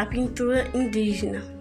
a pintura indígena.